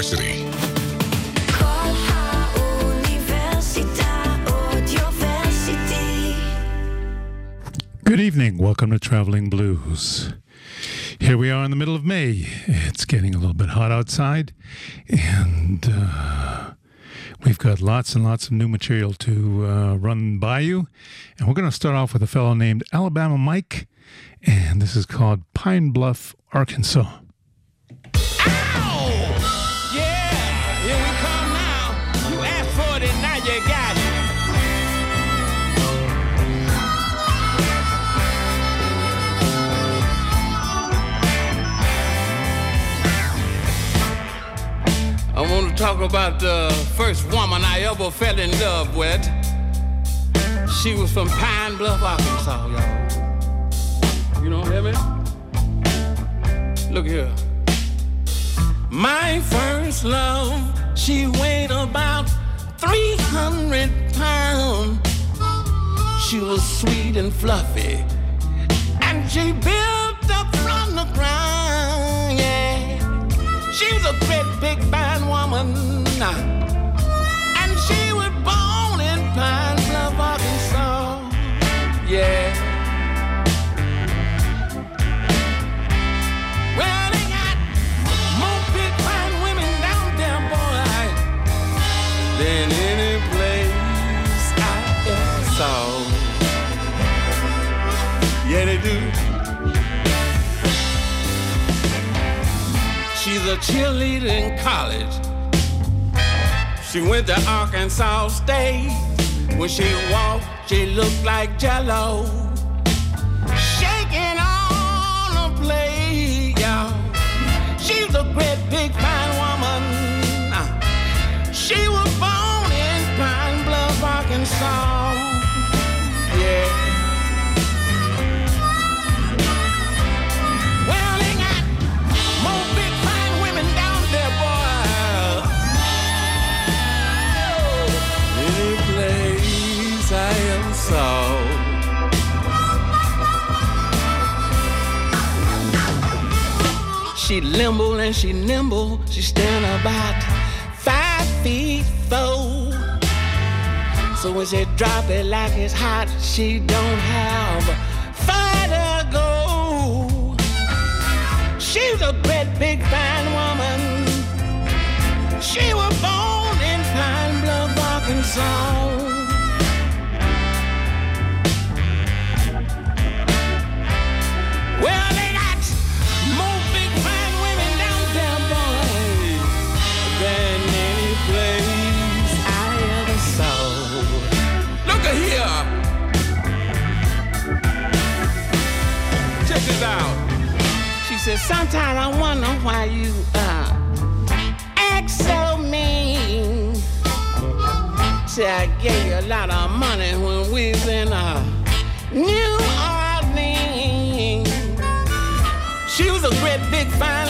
University. Good evening. Welcome to Traveling Blues. Here we are in the middle of May. It's getting a little bit hot outside, and uh, we've got lots and lots of new material to uh, run by you. And we're going to start off with a fellow named Alabama Mike, and this is called Pine Bluff, Arkansas. Talk about the first woman I ever fell in love with. She was from Pine Bluff, Arkansas, y'all. You don't hear me? Look here. My first love, she weighed about 300 pounds. She was sweet and fluffy, and she built up from the ground. She was a great big fine woman. And she was born in Pine Bluff, Arkansas. Yeah. She's a cheerleader in college. She went to Arkansas State. When she walked, she looked like Jello, She limble and she nimble. She stand about five feet four. So when she drop it like it's hot, she don't have far to go. She's a great big fine woman. She was born in Pine Bluff, Arkansas. Sometimes I wonder why you uh, act so mean. Say I gave you a lot of money when we was in uh, New Orleans. She was a great big fine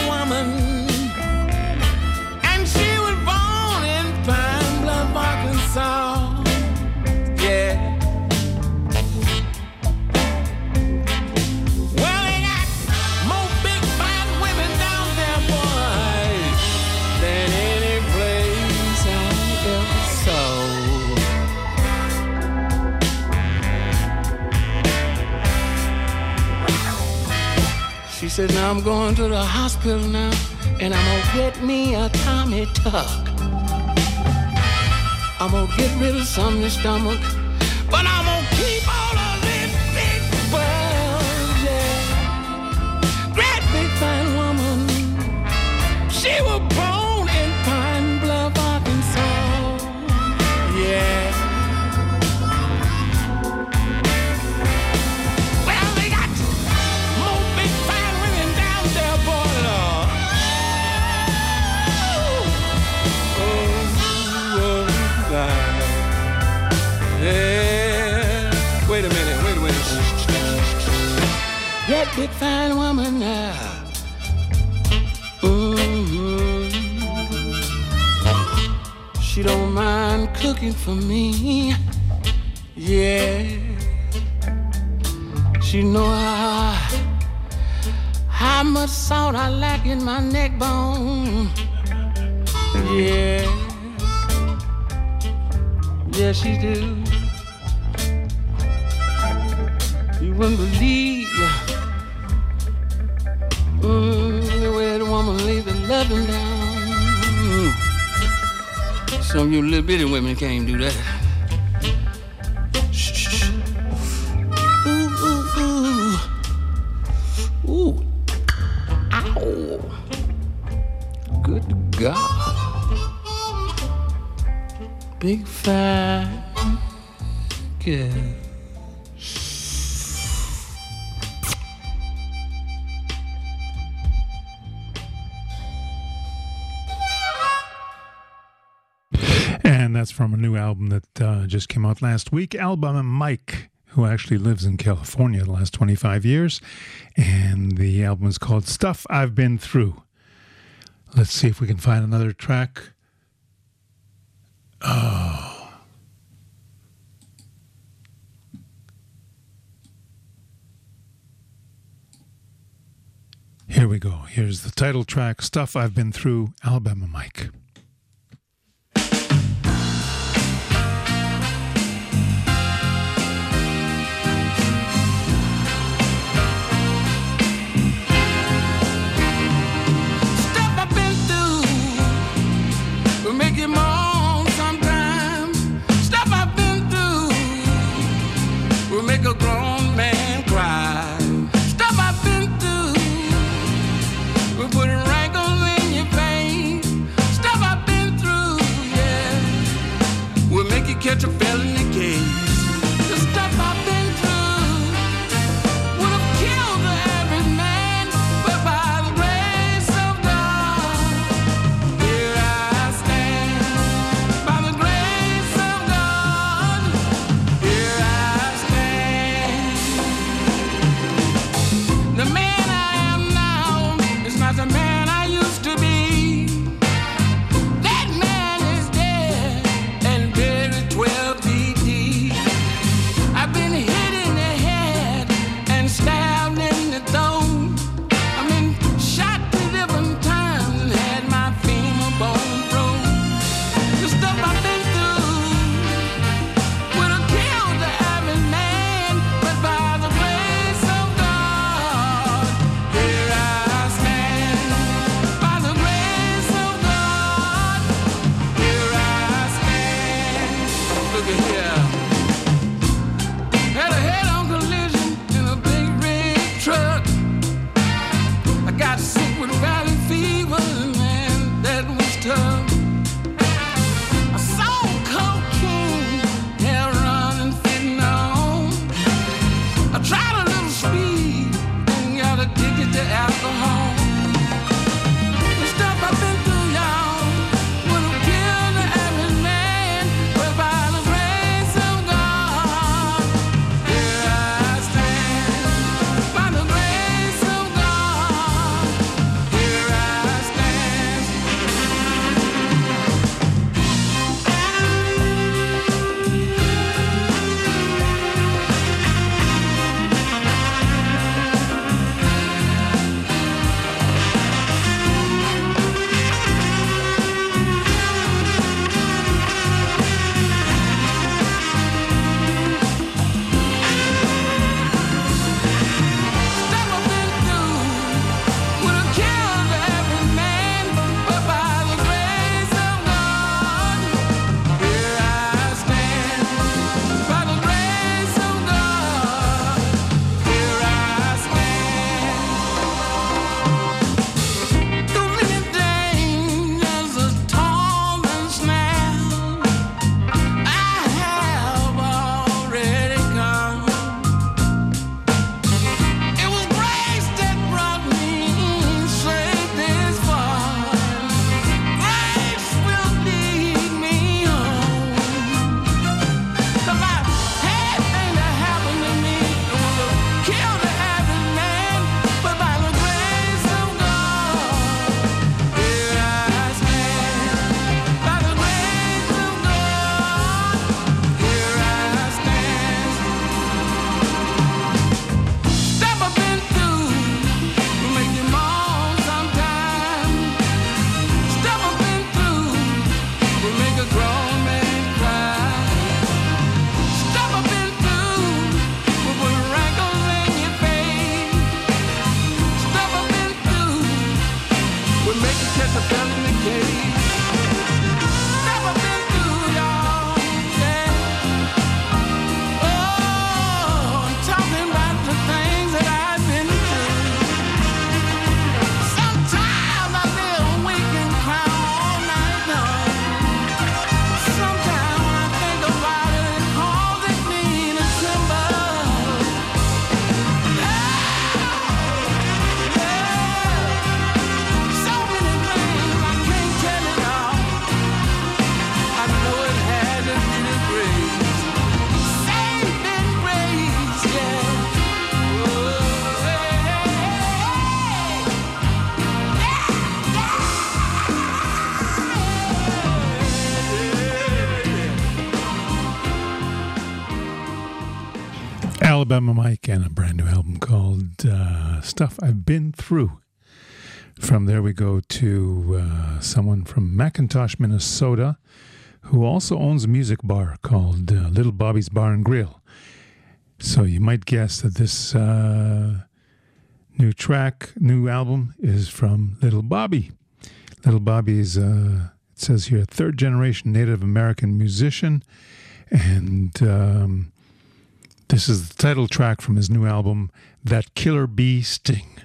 said, now I'm going to the hospital now, and I'm gonna get me a tummy tuck. I'm gonna get rid of some in the stomach, mind cooking for me. Yeah. She know how, how much salt I lack in my neck bone. Yeah. Yes, she do. You wouldn't believe bitty women can't do that. Shh. Ooh, ooh, ooh. Ooh. Ow. Good God. Big fat girl. That's from a new album that uh, just came out last week. Alabama Mike, who actually lives in California the last 25 years. And the album is called Stuff I've Been Through. Let's see if we can find another track. Oh. Here we go. Here's the title track Stuff I've Been Through, Alabama Mike. Alabama Mike and a brand new album called uh, Stuff I've Been Through. From there, we go to uh, someone from McIntosh, Minnesota, who also owns a music bar called uh, Little Bobby's Bar and Grill. So you might guess that this uh, new track, new album, is from Little Bobby. Little Bobby is, uh, it says here, a third generation Native American musician. And um, this is the title track from his new album, That Killer Bee Sting.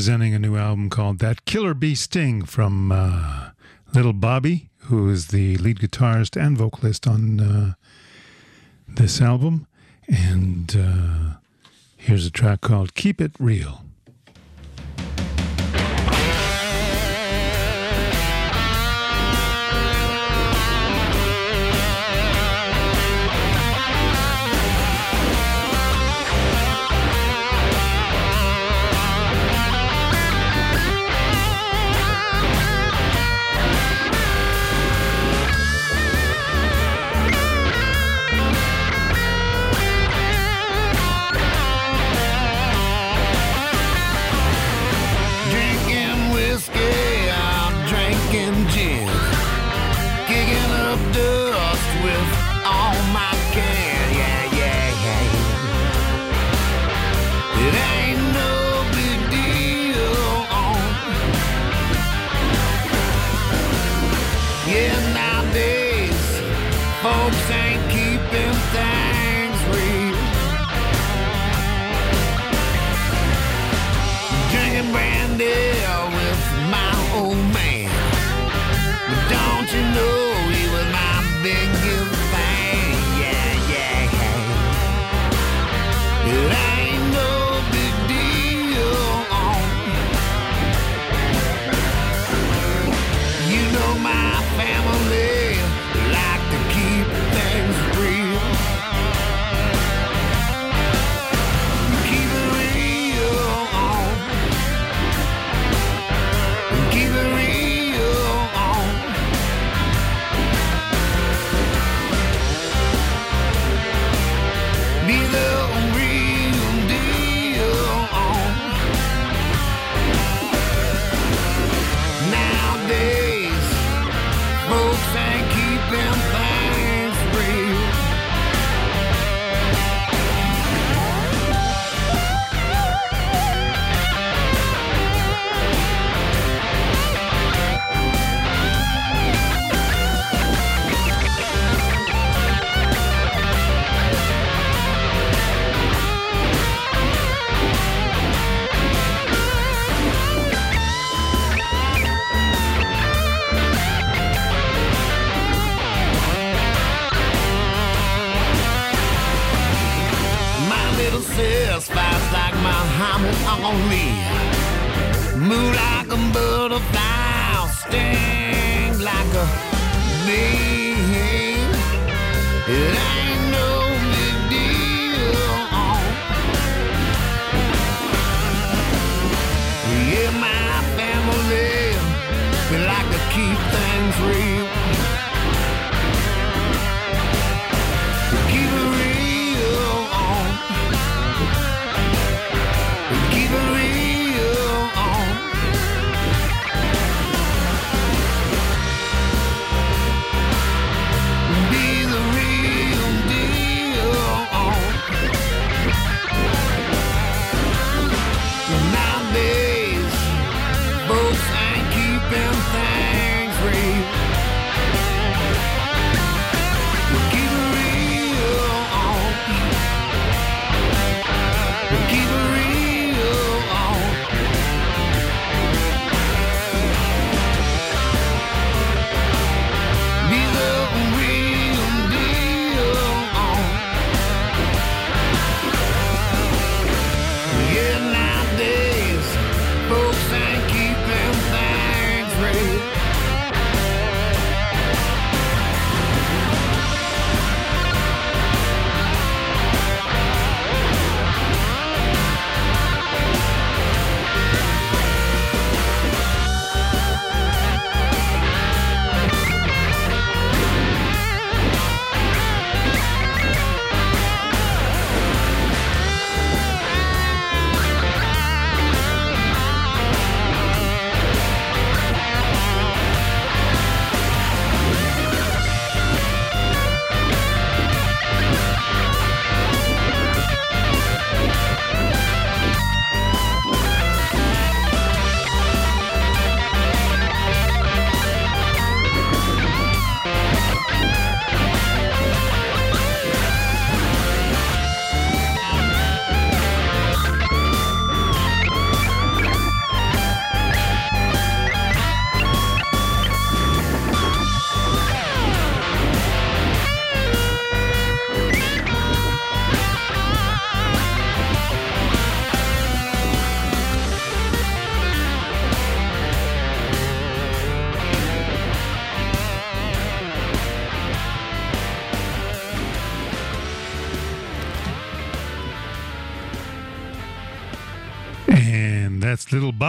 Presenting a new album called That Killer Bee Sting from uh, Little Bobby, who is the lead guitarist and vocalist on uh, this album. And uh, here's a track called Keep It Real.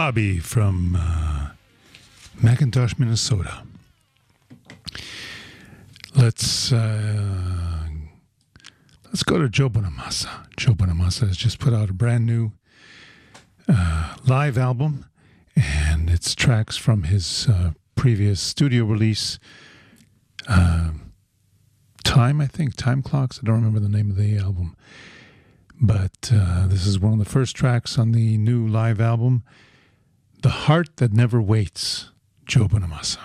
Bobby from uh, McIntosh, Minnesota. Let's uh, let's go to Joe Bonamassa. Joe Bonamassa has just put out a brand new uh, live album, and it's tracks from his uh, previous studio release. Um, Time, I think, Time Clocks. I don't remember the name of the album. But uh, this is one of the first tracks on the new live album. The Heart That Never Waits, Joe Bonamassa.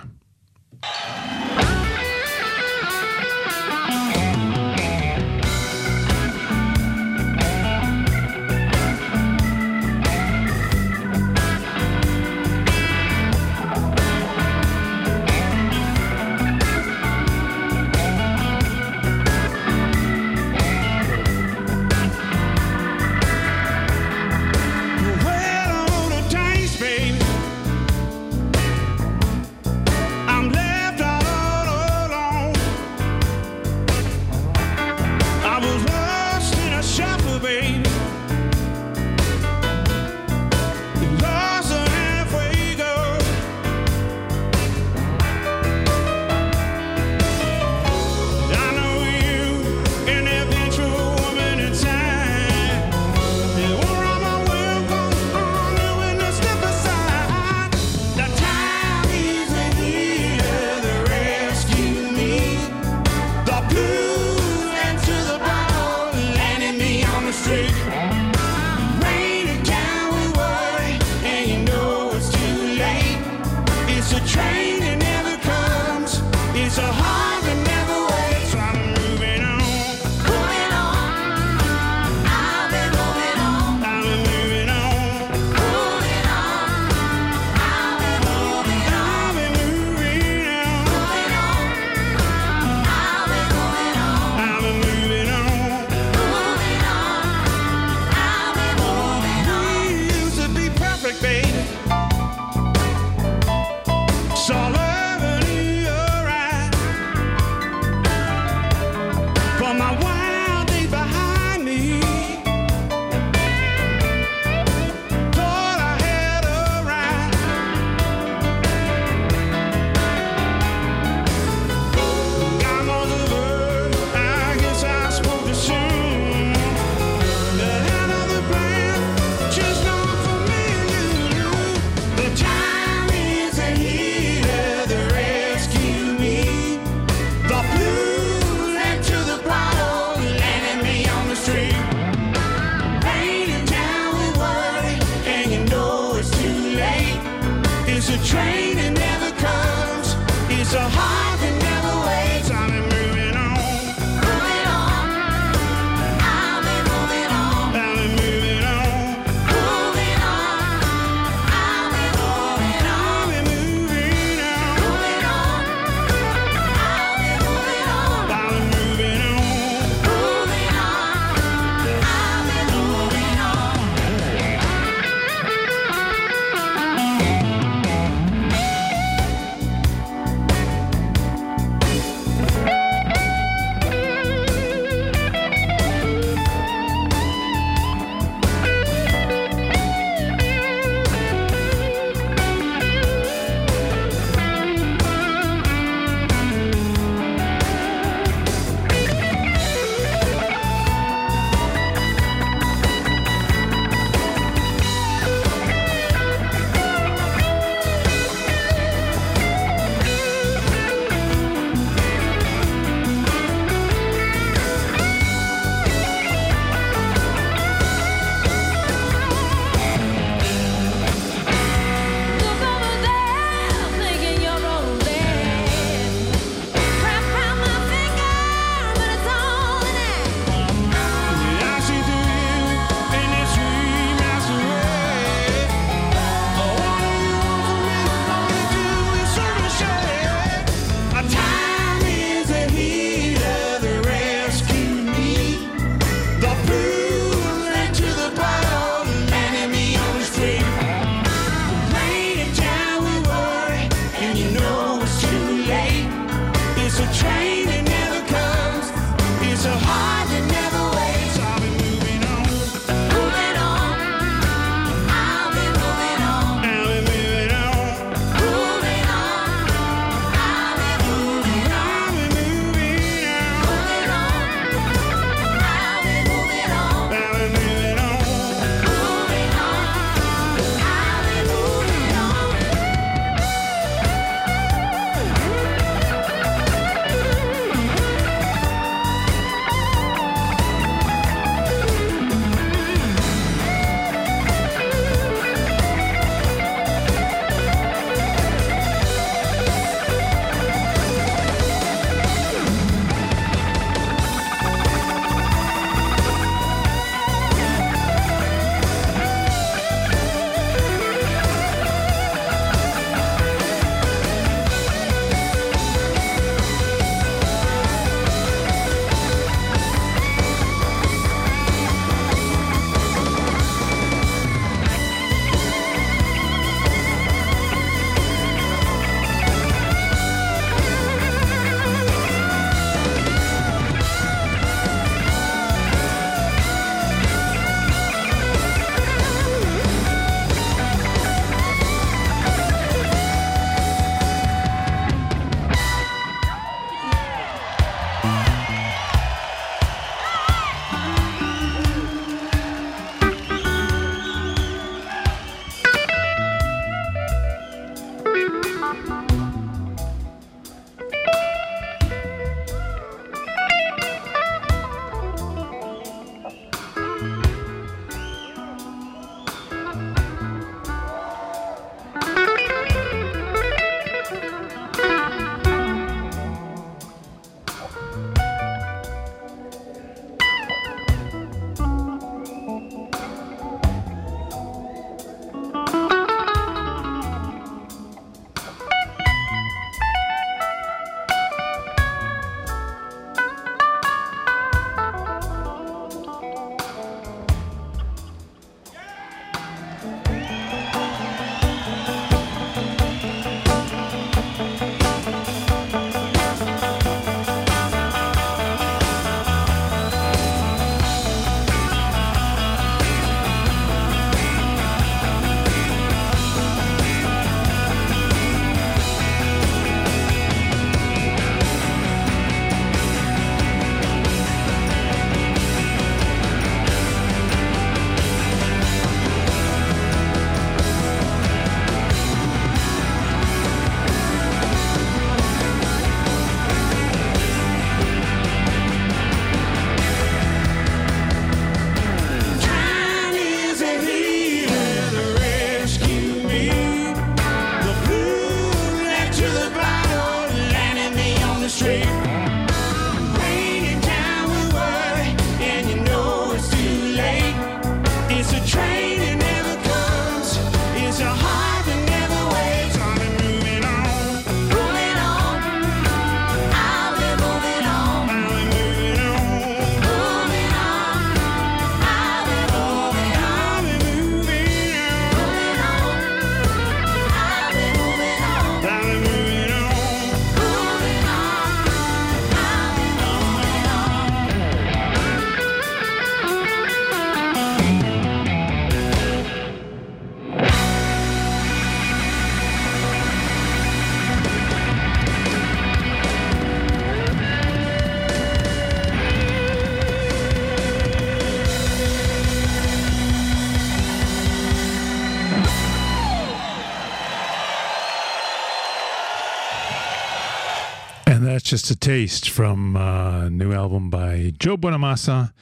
just a taste from a new album by Joe Bonamassa,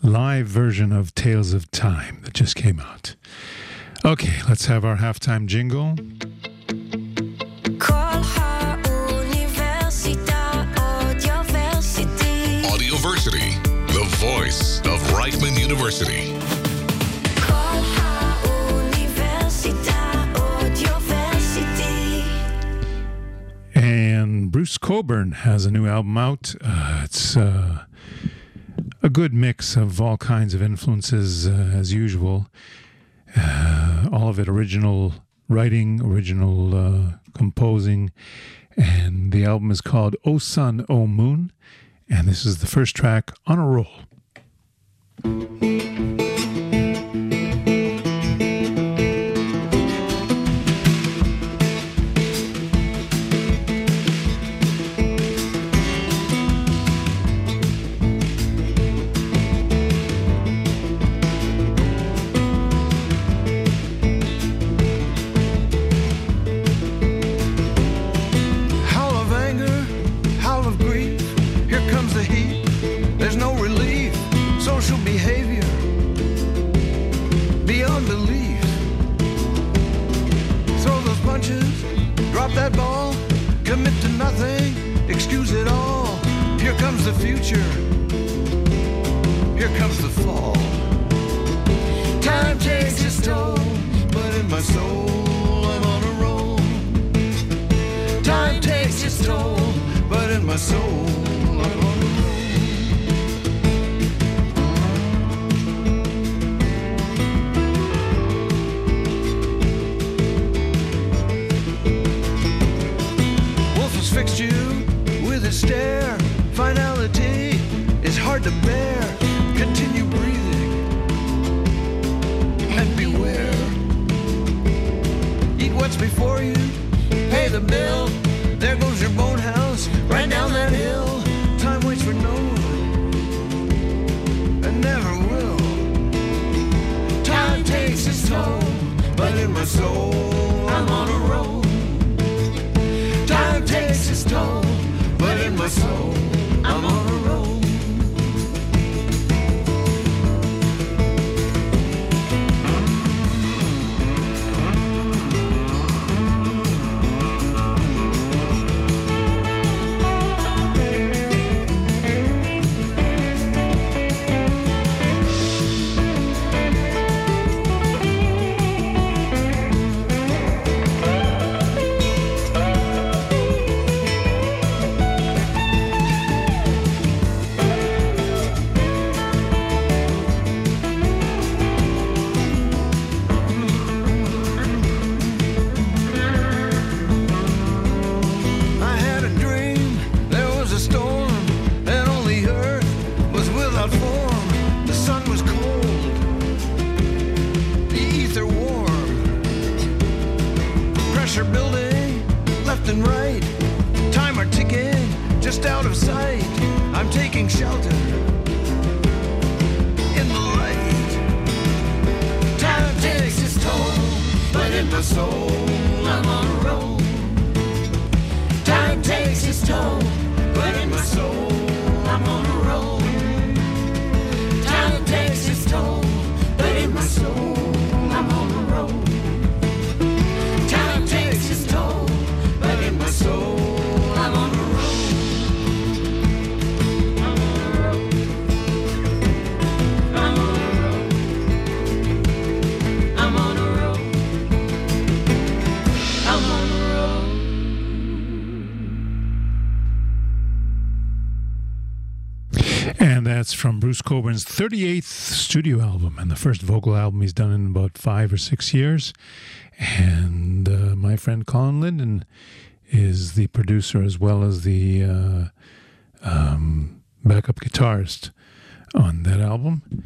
live version of Tales of Time that just came out. Okay, let's have our halftime jingle. Audioversity, the voice of Reichman University. Bruce Cockburn has a new album out. Uh, it's uh, a good mix of all kinds of influences, uh, as usual. Uh, all of it original writing, original uh, composing. And the album is called O Sun, O Moon. And this is the first track on a roll. That's from Bruce Cockburn's 38th studio album and the first vocal album he's done in about five or six years. And uh, my friend Colin Linden is the producer as well as the uh, um, backup guitarist on that album.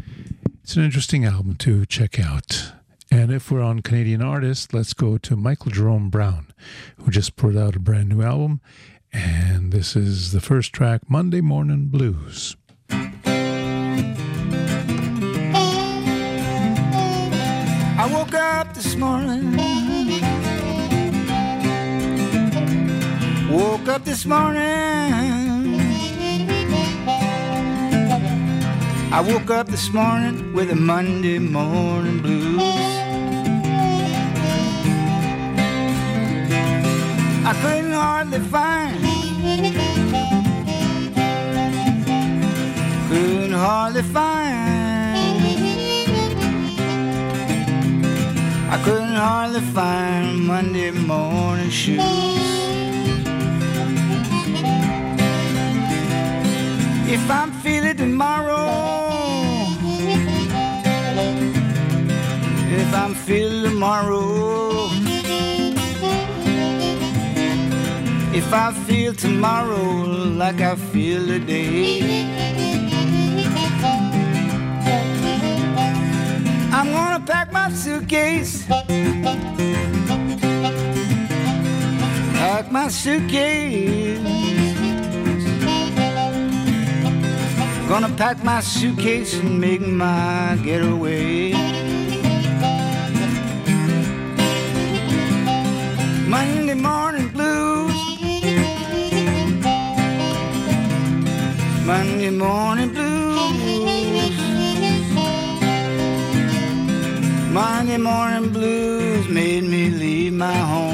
It's an interesting album to check out. And if we're on Canadian artists, let's go to Michael Jerome Brown, who just put out a brand new album. And this is the first track, Monday Morning Blues. Up this morning, woke up this morning. I woke up this morning with a Monday morning blues. I couldn't hardly find, couldn't hardly find, I couldn't hardly find Monday morning shoes. If I'm feeling tomorrow, if I'm feeling tomorrow, if I feel tomorrow like I feel today, pack my suitcase. Pack my suitcase. Gonna pack my suitcase and make my getaway. Monday morning blues. Monday morning blues. Monday morning blues made me leave my home.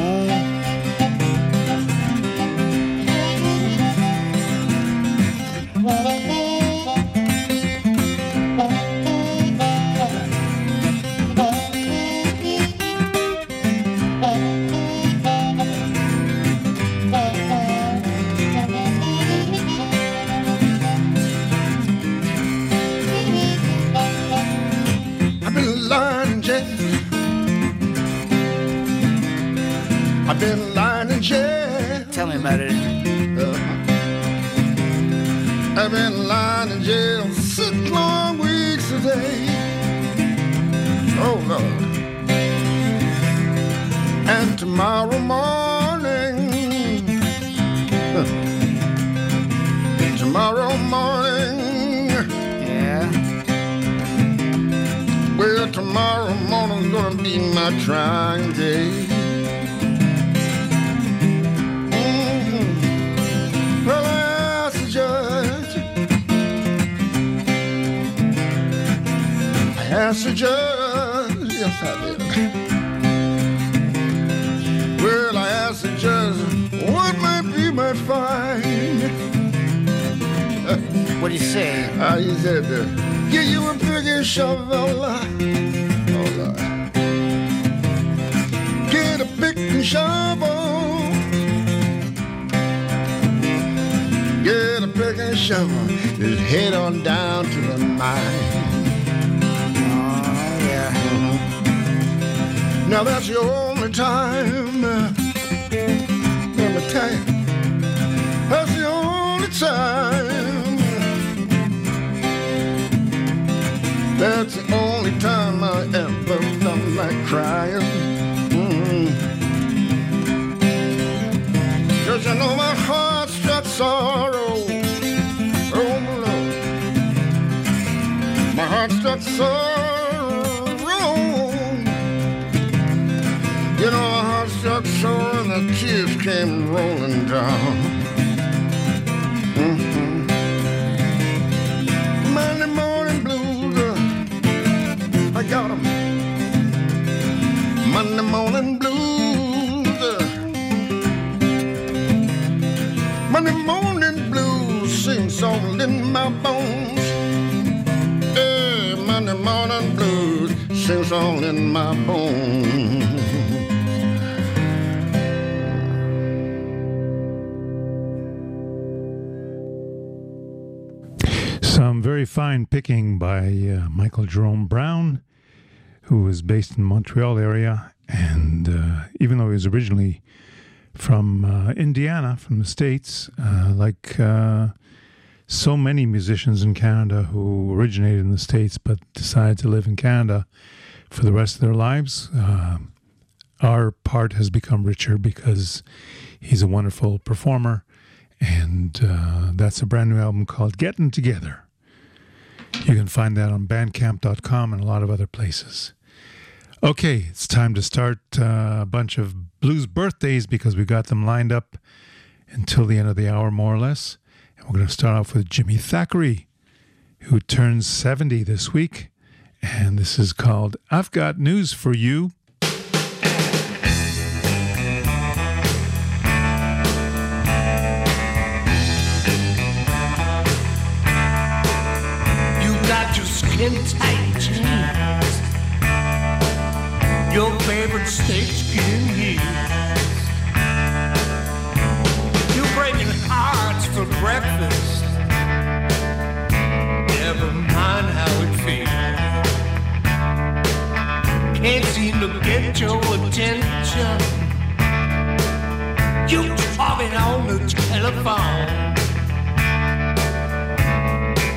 Sorrow. Oh, my Lord. My heart struck sorrow. You know, my heart struck sore and the tears came rolling down. Mhm. Monday morning blues, uh, I got 'em. All in my bones. Some very fine picking by uh, Michael Jerome Brown, who was based in Montreal area, and uh, even though he was originally from uh, Indiana, from the states, uh, like uh, so many musicians in Canada who originated in the states but decided to live in Canada for the rest of their lives. Uh, our part has become richer because he's a wonderful performer, and uh, that's a brand new album called Getting Together. You can find that on bandcamp.com and a lot of other places. Okay, it's time to start uh, a bunch of blues birthdays because we got them lined up until the end of the hour, more or less. And we're going to start off with Jimmy Thackery, who turns 70 this week and this is called I've Got News for You. skin tight jeans. Your favorite snakeskin heels. You're breaking hearts for breakfast. Never mind how it feels can't seem to get your attention. You talking on the telephone.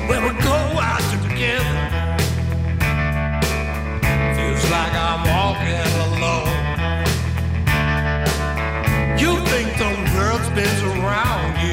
When we go out together. Feels like I'm walking alone. You think the world's been around you.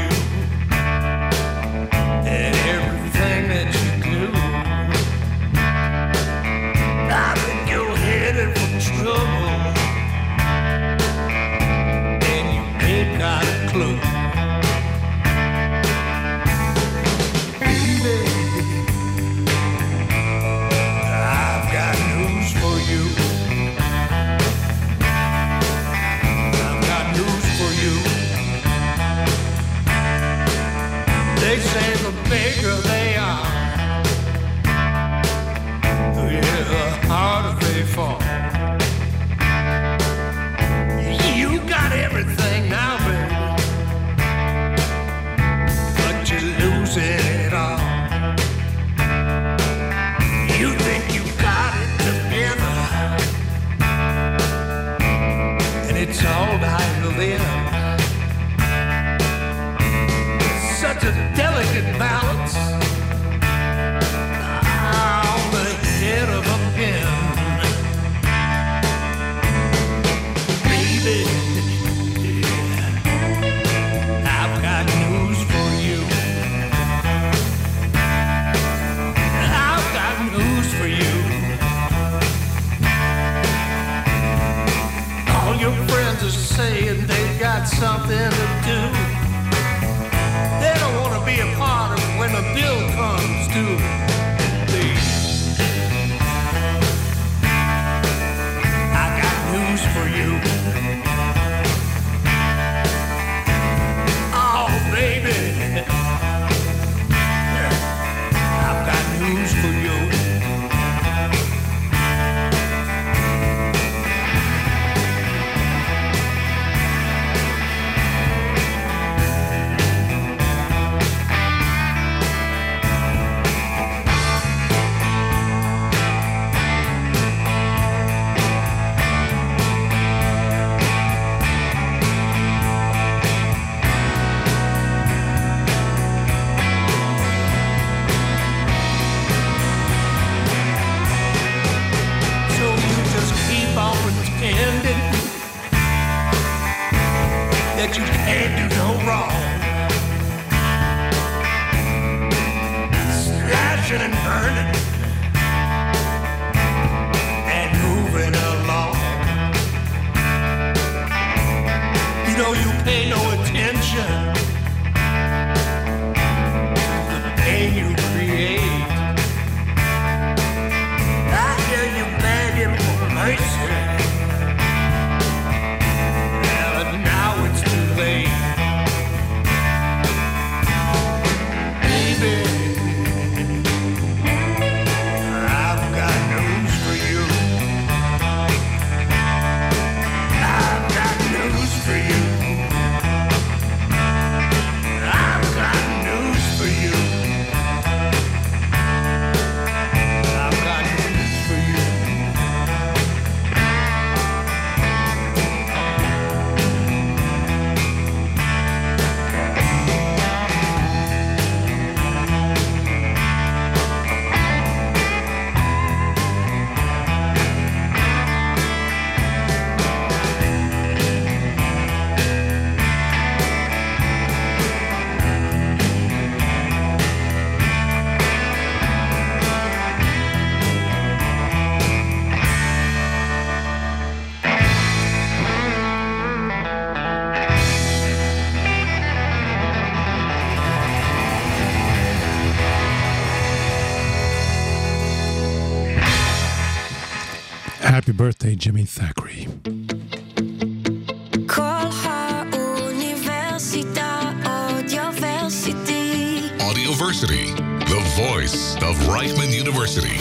Universita Audioversity. Audioversity, the voice of Reichman University.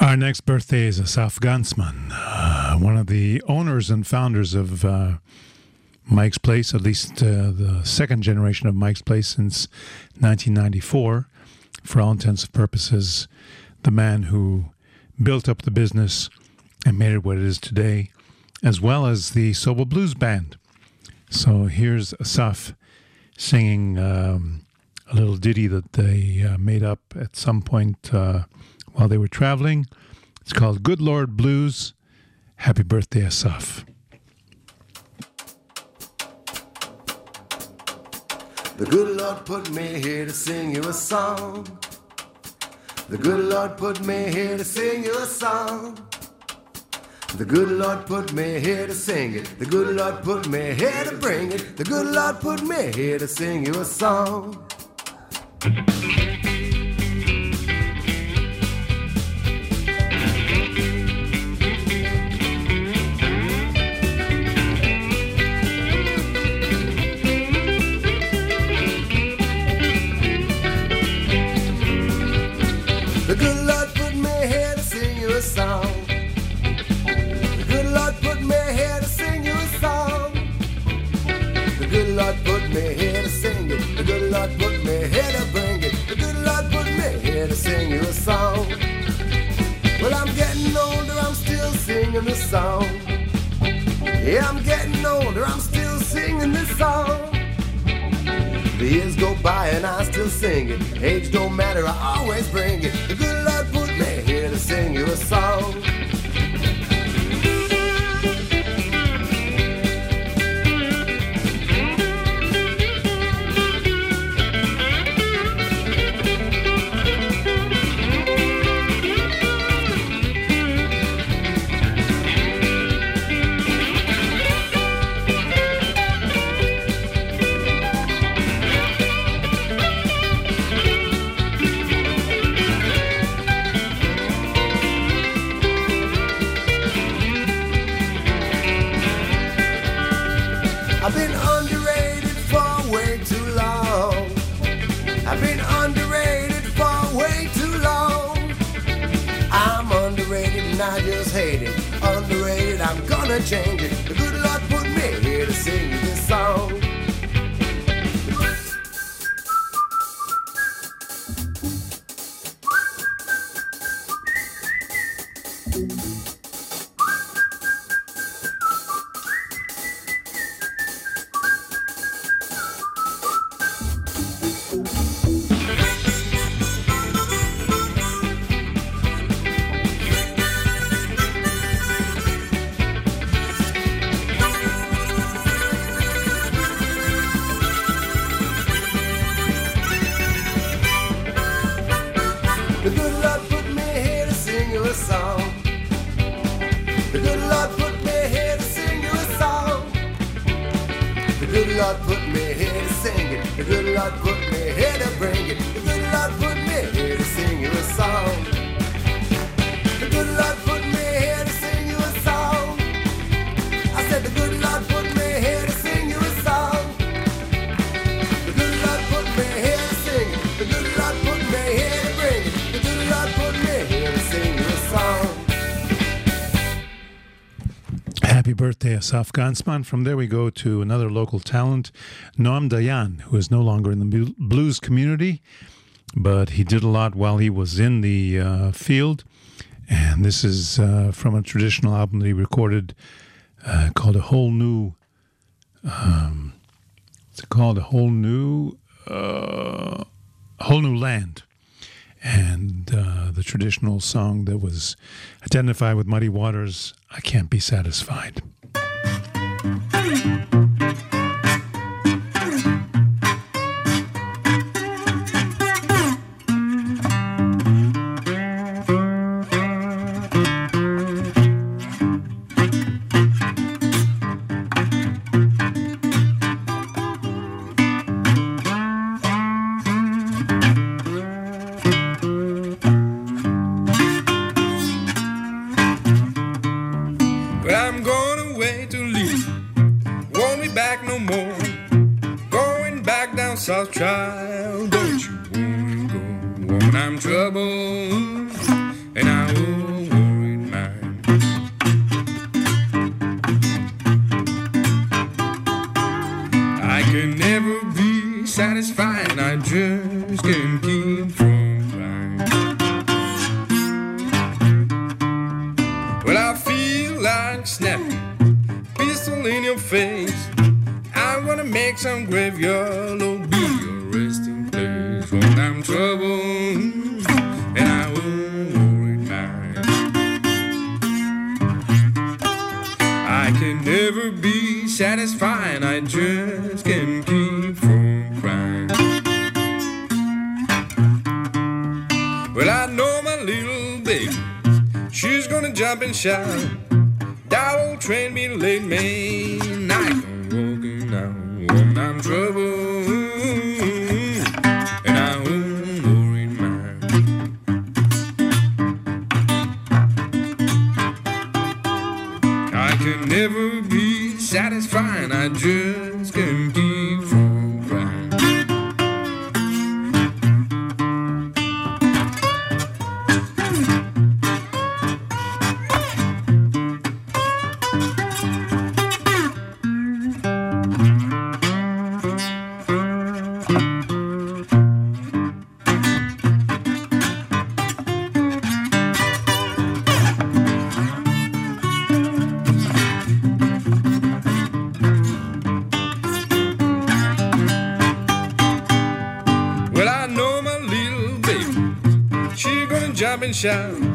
Our next birthday is Asaf Gansman, uh, one of the owners and founders of uh, Mike's Place, at least uh, the second generation of Mike's Place since 1994. For all intents and purposes, the man who built up the business and made it what it is today, as well as the Sobel Blues Band. So here's Asaf singing um, a little ditty that they uh, made up at some point uh, while they were traveling. It's called Good Lord Blues. Happy birthday, Asaf. The good Lord put me here to sing you a song. The good Lord put me here to sing you a song. The good Lord put me here to sing it. The good Lord put me here to bring it. The good Lord put me here to sing you a song. Gonna change Gansman. From there, we go to another local talent, Noam Dayan, who is no longer in the blues community, but he did a lot while he was in the uh, field. And this is uh, from a traditional album that he recorded uh, called A Whole New. Um, it's called A Whole New. Uh, a Whole New Land. And uh, the traditional song that was identified with Muddy Waters, I Can't Be Satisfied. Come sunshine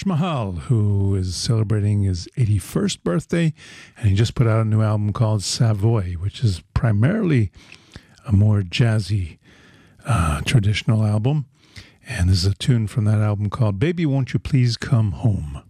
Taj Mahal, who is celebrating his 81st birthday, and he just put out a new album called Savoy, which is primarily a more jazzy, uh, traditional album. And this is a tune from that album called Baby Won't You Please Come Home.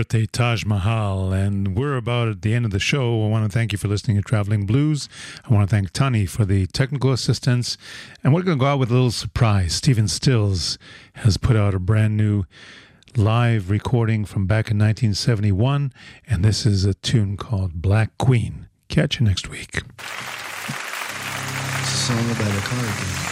Birthday, Taj Mahal. And we're about at the end of the show. I want to thank you for listening to Traveling Blues. I want to thank Tani for the technical assistance. And we're going to go out with a little surprise. Stephen Stills has put out a brand new live recording from back in 1971. And this is a tune called Black Queen. Catch you next week. It's a song about a cardigan.